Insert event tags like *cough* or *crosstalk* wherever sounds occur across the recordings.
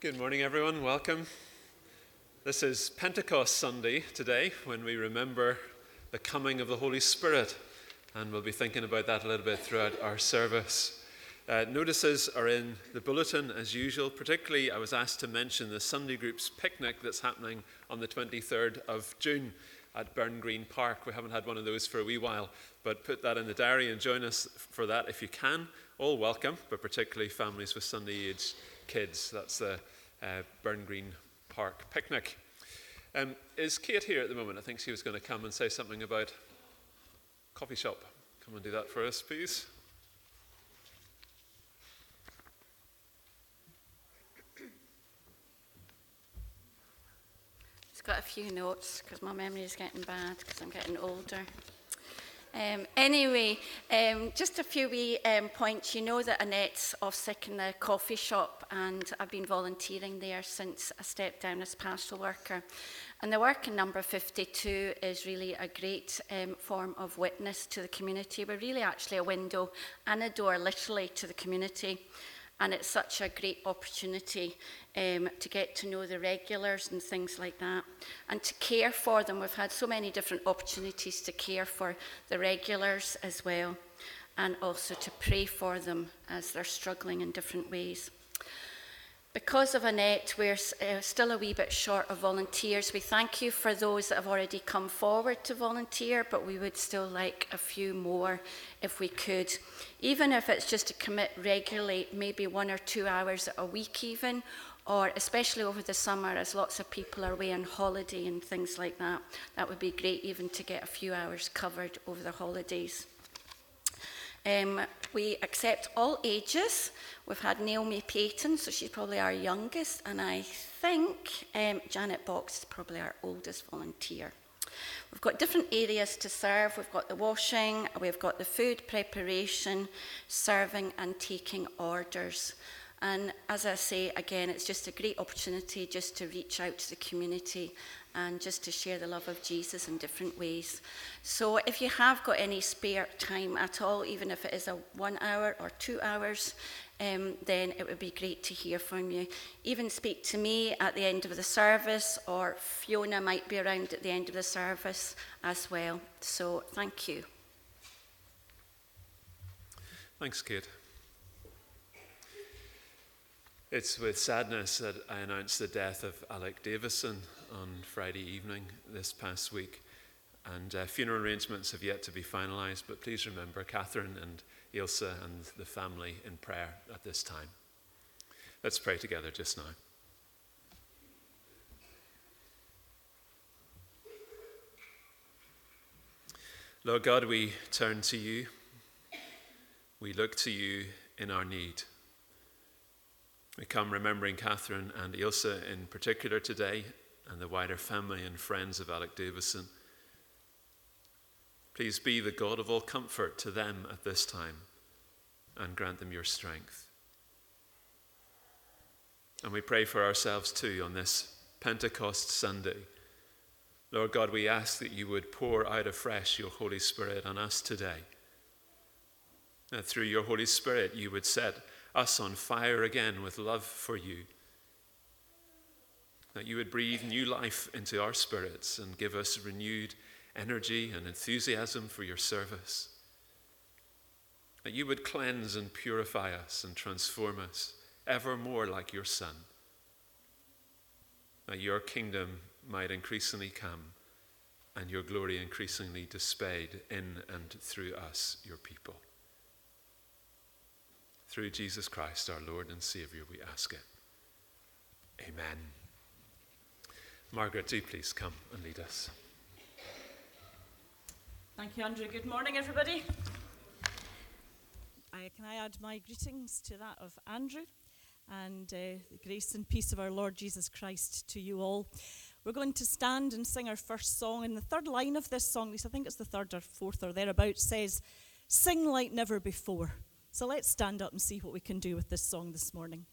Good morning, everyone. Welcome. This is Pentecost Sunday today when we remember the coming of the Holy Spirit, and we'll be thinking about that a little bit throughout our service. Uh, notices are in the bulletin as usual. Particularly, I was asked to mention the Sunday Group's picnic that's happening on the 23rd of June at Burn Green Park. We haven't had one of those for a wee while, but put that in the diary and join us for that if you can. All welcome, but particularly families with Sunday age kids. That's the uh, Burn Green Park picnic. Um, is Kate here at the moment? I think she was going to come and say something about coffee shop. Come and do that for us, please. Just got a few notes because my memory is getting bad because I'm getting older. Um, anyway, um, just a few wee um, points. You know that Annette's off sick in the coffee shop and I've been volunteering there since I stepped down as pastoral worker. And the work in number 52 is really a great um, form of witness to the community. We're really actually a window and a door literally to the community and it's such a great opportunity um, to get to know the regulars and things like that and to care for them. We've had so many different opportunities to care for the regulars as well and also to pray for them as they're struggling in different ways. Because of Annette, we're uh, still a wee bit short of volunteers. We thank you for those that have already come forward to volunteer, but we would still like a few more if we could. Even if it's just to commit regularly, maybe one or two hours a week, even, or especially over the summer as lots of people are away on holiday and things like that. That would be great, even to get a few hours covered over the holidays. Um, we accept all ages. We've had Naomi Payton, so she's probably our youngest, and I think um, Janet Box is probably our oldest volunteer. We've got different areas to serve. We've got the washing, we've got the food preparation, serving, and taking orders. And as I say, again, it's just a great opportunity just to reach out to the community and just to share the love of Jesus in different ways. So if you have got any spare time at all, even if it is a one hour or two hours, um, then it would be great to hear from you. Even speak to me at the end of the service, or Fiona might be around at the end of the service as well. So thank you. Thanks, Kate. It's with sadness that I announce the death of Alec Davison on Friday evening this past week. And uh, funeral arrangements have yet to be finalised, but please remember Catherine and Ilsa and the family in prayer at this time. Let's pray together just now. Lord God, we turn to you. We look to you in our need. We come remembering Catherine and Ilsa in particular today and the wider family and friends of Alec Davison. Please be the God of all comfort to them at this time and grant them your strength. And we pray for ourselves too on this Pentecost Sunday. Lord God, we ask that you would pour out afresh your Holy Spirit on us today. That through your Holy Spirit you would set us on fire again with love for you. That you would breathe new life into our spirits and give us renewed energy and enthusiasm for your service. That you would cleanse and purify us and transform us ever more like your Son. That your kingdom might increasingly come and your glory increasingly displayed in and through us, your people. Through Jesus Christ, our Lord and Savior, we ask it. Amen. Margaret, do please come and lead us. Thank you, Andrew. Good morning, everybody. I, can I add my greetings to that of Andrew and uh, the grace and peace of our Lord Jesus Christ to you all. We're going to stand and sing our first song, and the third line of this song, I think it's the third or fourth or thereabouts, says, Sing like never before. So let's stand up and see what we can do with this song this morning.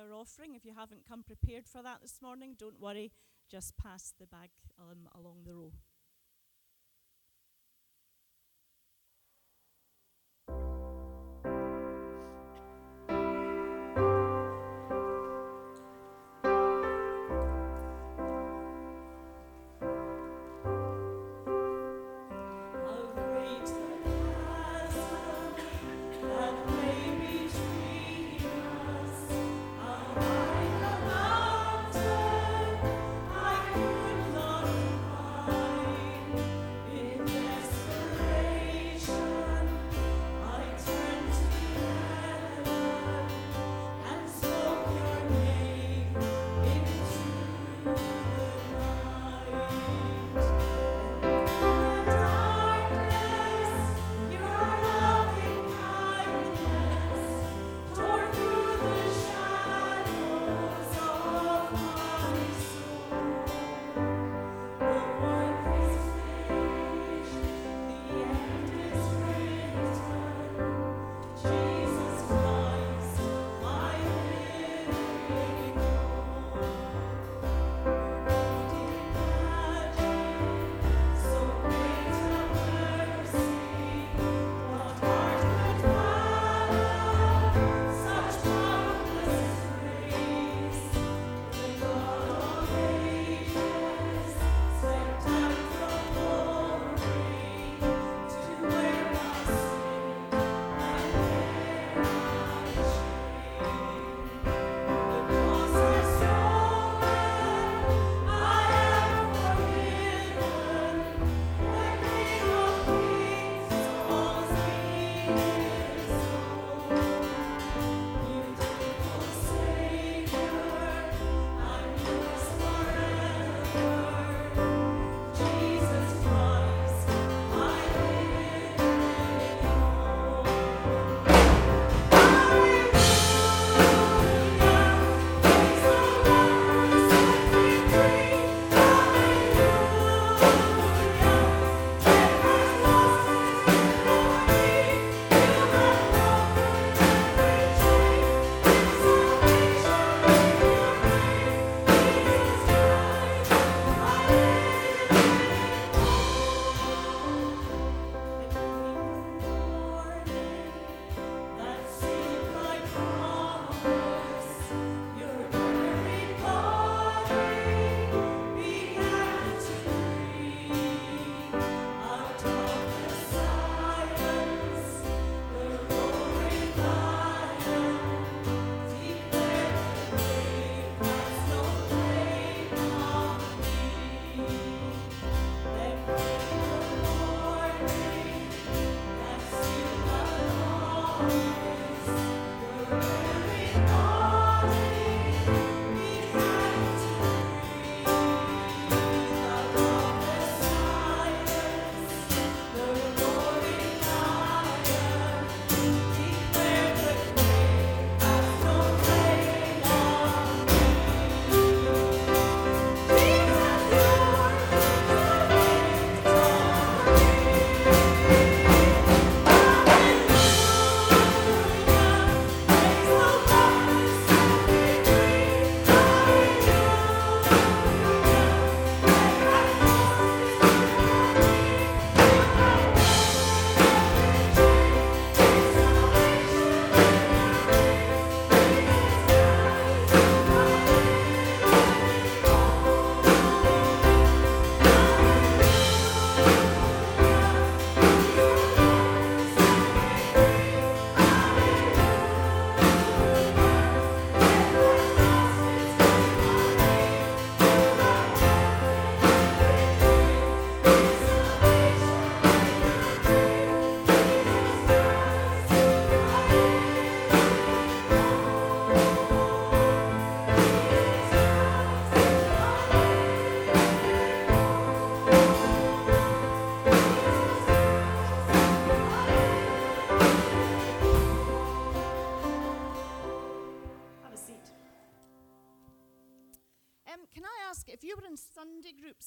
Our offering. If you haven't come prepared for that this morning, don't worry, just pass the bag um, along the row.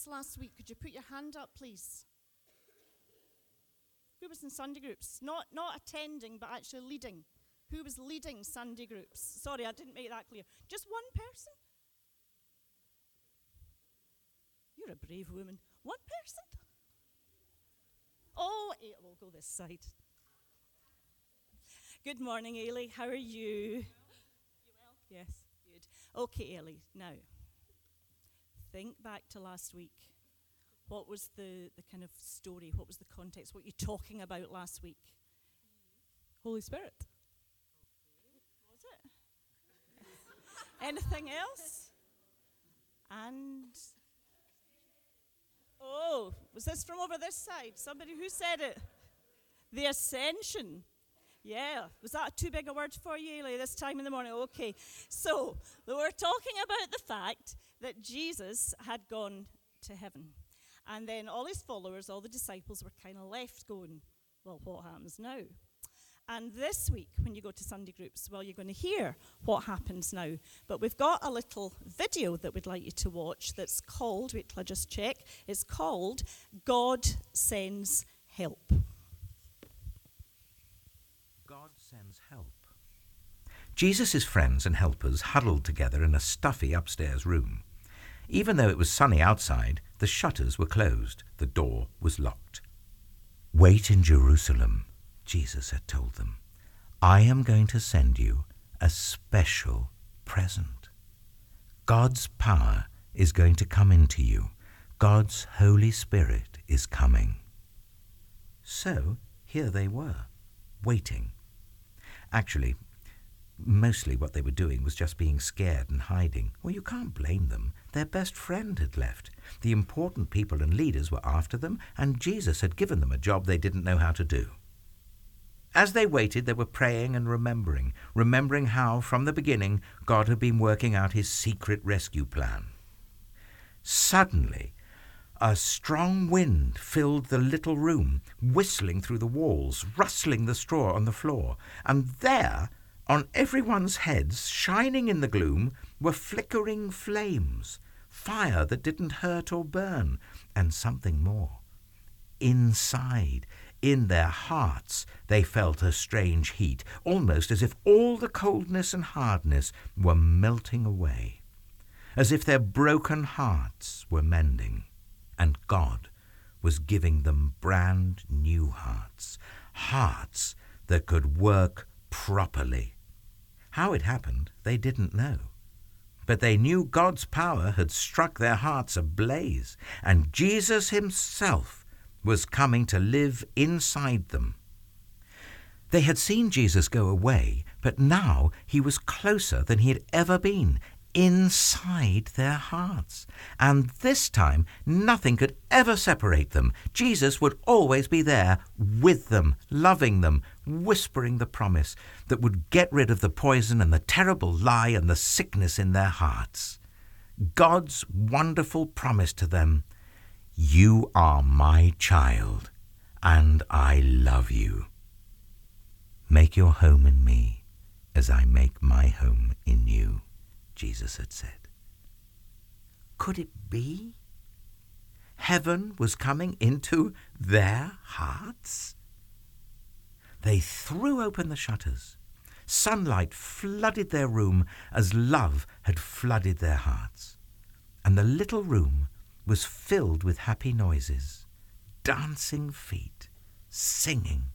Last week, could you put your hand up, please? Who was in Sunday groups? Not, not attending, but actually leading. Who was leading Sunday groups? Sorry, I didn't make that clear. Just one person? You're a brave woman. One person? Oh, it we'll go this side. Good morning, Ailey. How are you? You well? Yes, good. Okay, Ellie, now, think back to last week. What was the, the kind of story? What was the context? What were you talking about last week? Holy Spirit. Was it? *laughs* Anything else? And oh, was this from over this side? Somebody who said it? The ascension. Yeah, was that too big a word for you, Eli, this time in the morning? Okay, so we're talking about the fact that Jesus had gone to heaven. And then all his followers, all the disciples, were kind of left going, well, what happens now? And this week, when you go to Sunday groups, well, you're going to hear what happens now. But we've got a little video that we'd like you to watch that's called, wait till I just check, it's called God Sends Help. God sends help. Jesus' friends and helpers huddled together in a stuffy upstairs room. Even though it was sunny outside, the shutters were closed, the door was locked. Wait in Jerusalem, Jesus had told them. I am going to send you a special present. God's power is going to come into you. God's Holy Spirit is coming. So here they were, waiting. Actually, mostly what they were doing was just being scared and hiding. Well, you can't blame them. Their best friend had left. The important people and leaders were after them, and Jesus had given them a job they didn't know how to do. As they waited, they were praying and remembering, remembering how, from the beginning, God had been working out his secret rescue plan. Suddenly, a strong wind filled the little room, whistling through the walls, rustling the straw on the floor, and there, on everyone's heads, shining in the gloom, were flickering flames, fire that didn't hurt or burn, and something more. Inside, in their hearts, they felt a strange heat, almost as if all the coldness and hardness were melting away, as if their broken hearts were mending, and God was giving them brand new hearts, hearts that could work properly. How it happened, they didn't know. But they knew God's power had struck their hearts ablaze, and Jesus himself was coming to live inside them. They had seen Jesus go away, but now he was closer than he had ever been, inside their hearts. And this time, nothing could ever separate them. Jesus would always be there with them, loving them, whispering the promise that would get rid of the poison and the terrible lie and the sickness in their hearts. God's wonderful promise to them you are my child, and I love you. Make your home in me as I make my home in you, Jesus had said. Could it be? Heaven was coming into their hearts? They threw open the shutters. Sunlight flooded their room as love had flooded their hearts. And the little room was filled with happy noises, dancing feet, singing,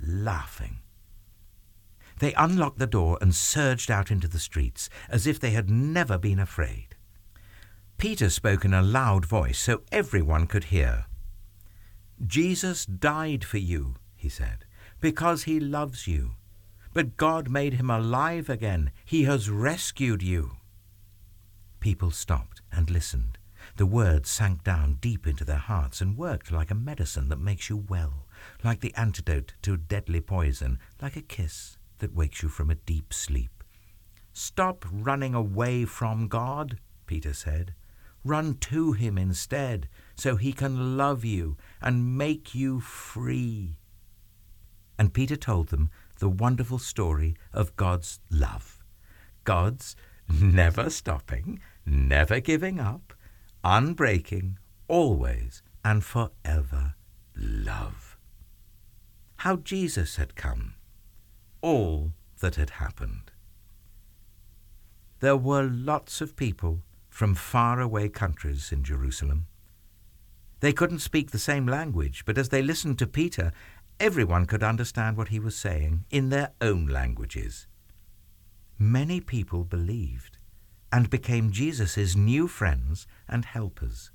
laughing. They unlocked the door and surged out into the streets as if they had never been afraid. Peter spoke in a loud voice so everyone could hear. Jesus died for you, he said, because he loves you. But God made him alive again. He has rescued you. People stopped and listened. The words sank down deep into their hearts and worked like a medicine that makes you well, like the antidote to a deadly poison, like a kiss that wakes you from a deep sleep. Stop running away from God, Peter said. Run to him instead, so he can love you and make you free. And Peter told them the wonderful story of God's love. God's never stopping, never giving up, unbreaking, always and forever love. How Jesus had come, all that had happened. There were lots of people from faraway countries in Jerusalem. They couldn't speak the same language, but as they listened to Peter, everyone could understand what he was saying in their own languages. Many people believed and became Jesus' new friends and helpers.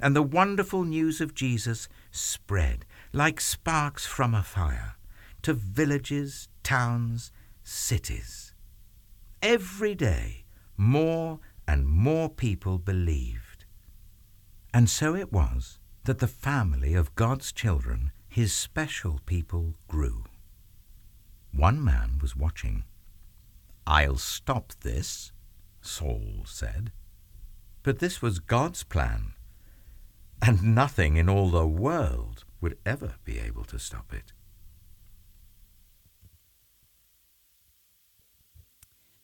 And the wonderful news of Jesus spread like sparks from a fire to villages, towns, cities. Every day, more and more people believed. And so it was that the family of God's children, his special people, grew. One man was watching. I'll stop this, Saul said. But this was God's plan, and nothing in all the world would ever be able to stop it.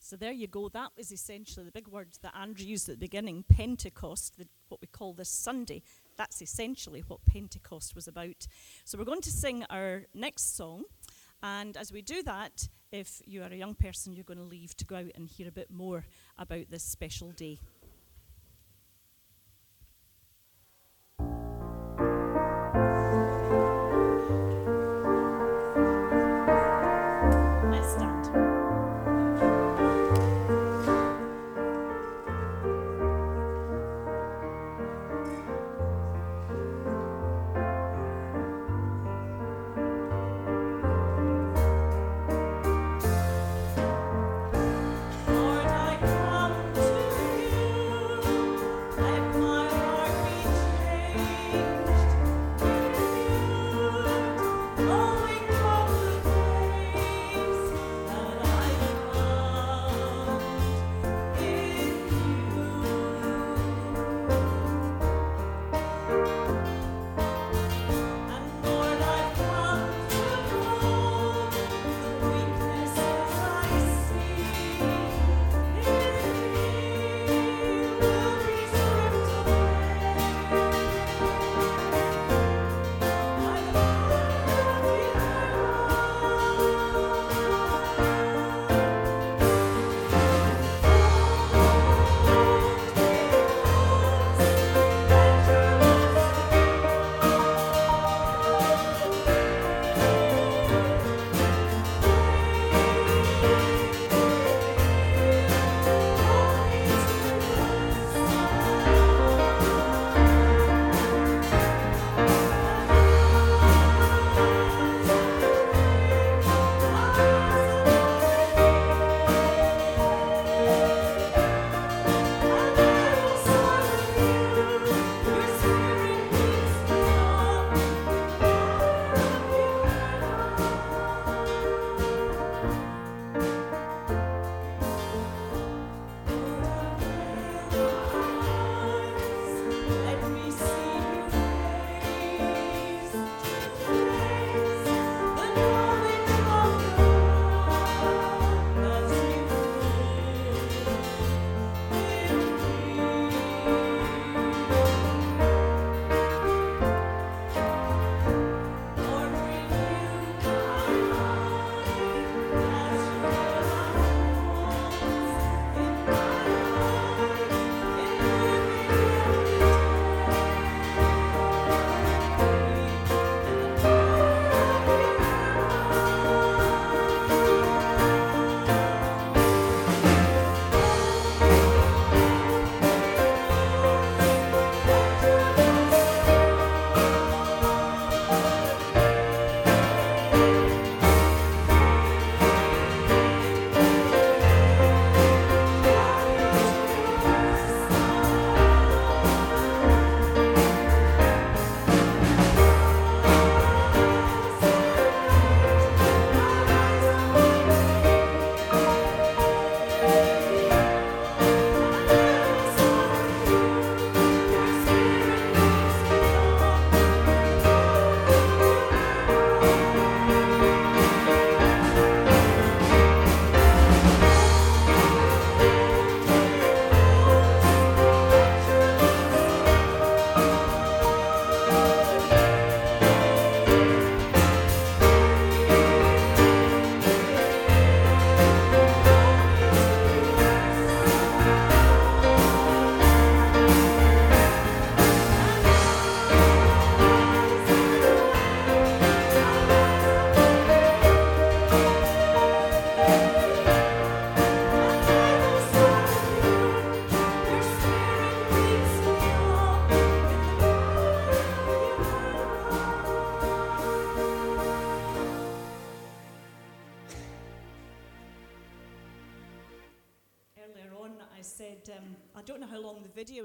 So there you go. That was essentially the big words that Andrew used at the beginning Pentecost, the, what we call this Sunday. That's essentially what Pentecost was about. So we're going to sing our next song. And as we do that, if you are a young person, you're going to leave to go out and hear a bit more about this special day.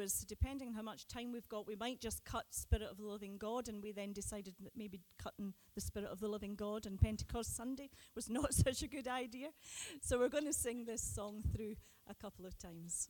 Is depending on how much time we've got, we might just cut Spirit of the Living God, and we then decided that maybe cutting the Spirit of the Living God on Pentecost Sunday was *laughs* not such a good idea. So we're going to sing this song through a couple of times.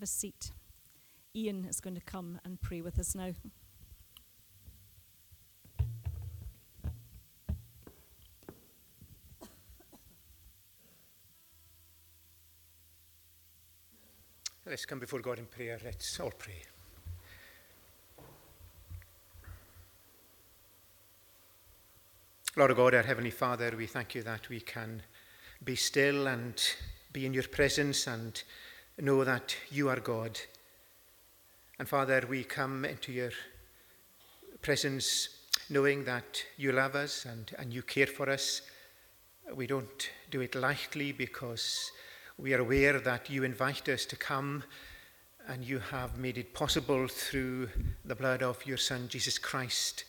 Have a seat. Ian is going to come and pray with us now. Let's come before God in prayer. Let's all pray. Lord God, our Heavenly Father, we thank you that we can be still and be in your presence and know that you are God. And Father, we come into your presence knowing that you love us and, and you care for us. We don't do it lightly because we are aware that you invite us to come and you have made it possible through the blood of your Son, Jesus Christ.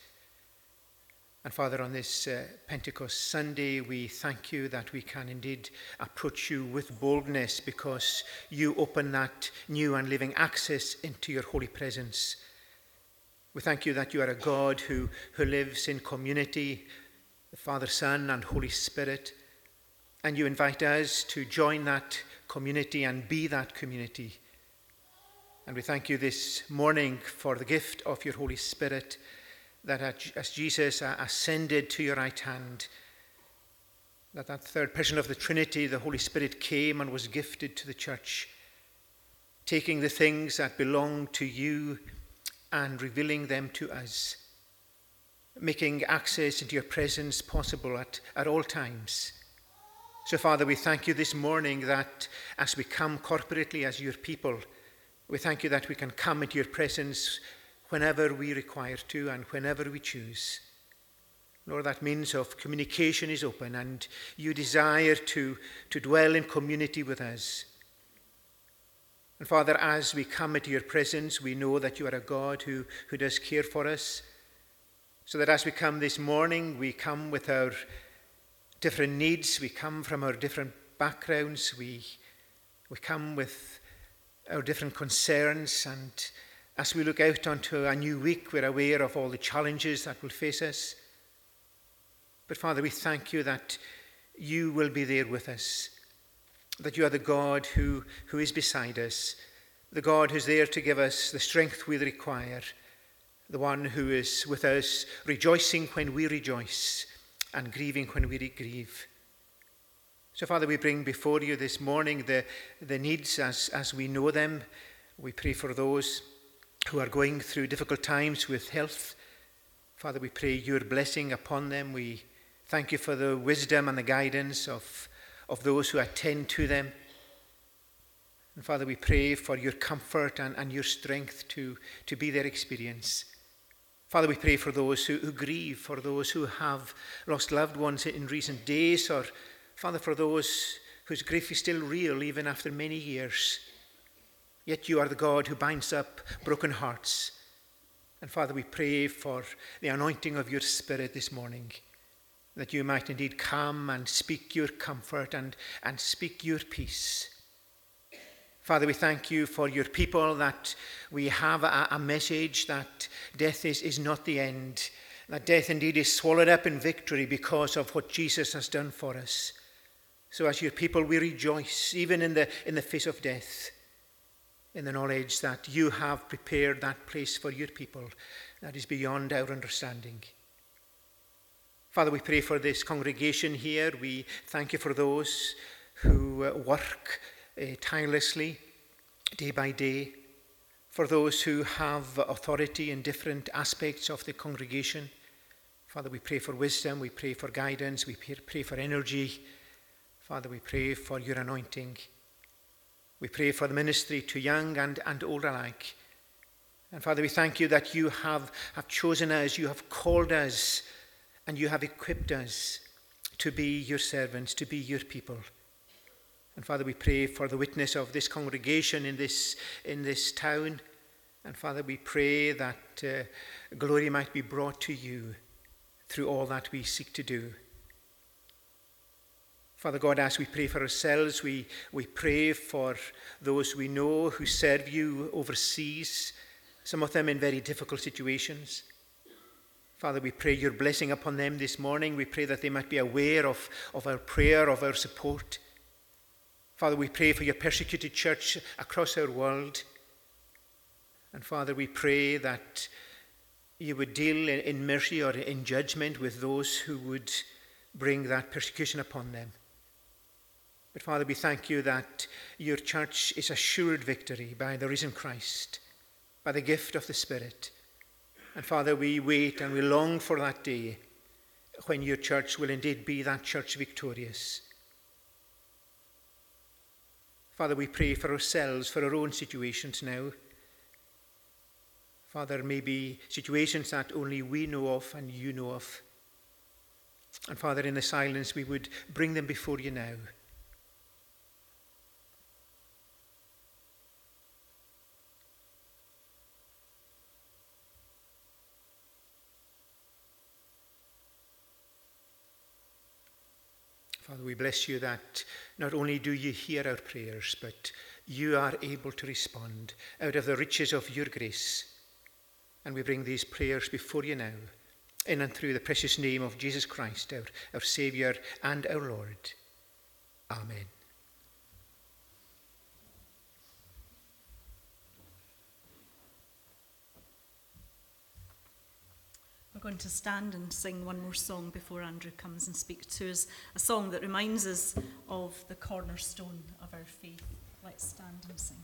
And Father, on this uh, Pentecost Sunday, we thank you that we can indeed approach you with boldness because you open that new and living access into your holy presence. We thank you that you are a God who, who lives in community, the Father, Son, and Holy Spirit. And you invite us to join that community and be that community. And we thank you this morning for the gift of your Holy Spirit that as Jesus uh, ascended to your right hand, that that third person of the Trinity, the Holy Spirit, came and was gifted to the church, taking the things that belong to you and revealing them to us, making access into your presence possible at, at all times. So, Father, we thank you this morning that as we come corporately as your people, we thank you that we can come into your presence whenever we require to and whenever we choose. Lord, that means of communication is open and you desire to, to dwell in community with us. And Father, as we come into your presence, we know that you are a God who, who does care for us. So that as we come this morning, we come with our different needs, we come from our different backgrounds, we, we come with our different concerns and as we look out onto a new week, we're aware of all the challenges that will face us. But Father, we thank you that you will be there with us, that you are the God who, who is beside us, the God who's there to give us the strength we require, the one who is with us, rejoicing when we rejoice and grieving when we grieve. So, Father, we bring before you this morning the, the needs as, as we know them. We pray for those who are going through difficult times with health. Father, we pray your blessing upon them. We thank you for the wisdom and the guidance of, of those who attend to them. And Father, we pray for your comfort and, and your strength to, to be their experience. Father, we pray for those who, who grieve, for those who have lost loved ones in recent days, or Father, for those whose grief is still real even after many years. Yet you are the God who binds up broken hearts. And Father, we pray for the anointing of your Spirit this morning, that you might indeed come and speak your comfort and, and speak your peace. Father, we thank you for your people, that we have a, a message that death is, is not the end, that death indeed is swallowed up in victory because of what Jesus has done for us. So, as your people, we rejoice even in the, in the face of death in the knowledge that you have prepared that place for your people that is beyond our understanding. Father, we pray for this congregation here. We thank you for those who uh, work uh, tirelessly day by day, for those who have authority in different aspects of the congregation. Father, we pray for wisdom, we pray for guidance, we pray for energy. Father, we pray for your anointing. We pray for the ministry to young and, and old alike. And Father, we thank you that you have, have chosen us, you have called us, and you have equipped us to be your servants, to be your people. And Father, we pray for the witness of this congregation in this, in this town. And Father, we pray that uh, glory might be brought to you through all that we seek to do. Father God, as we pray for ourselves, we, we pray for those we know who serve you overseas, some of them in very difficult situations. Father, we pray your blessing upon them this morning. We pray that they might be aware of, of our prayer, of our support. Father, we pray for your persecuted church across our world. And Father, we pray that you would deal in, in mercy or in judgment with those who would bring that persecution upon them. But Father, we thank you that your church is assured victory by the risen Christ, by the gift of the Spirit. And Father, we wait and we long for that day when your church will indeed be that church victorious. Father, we pray for ourselves, for our own situations now. Father, maybe situations that only we know of and you know of. And Father, in the silence, we would bring them before you now. Father, we bless you that not only do you hear our prayers, but you are able to respond out of the riches of your grace. And we bring these prayers before you now, in and through the precious name of Jesus Christ, our, our Saviour and our Lord. Amen. We're going to stand and sing one more song before Andrew comes and speaks to us. A song that reminds us of the cornerstone of our faith. Let's stand and sing.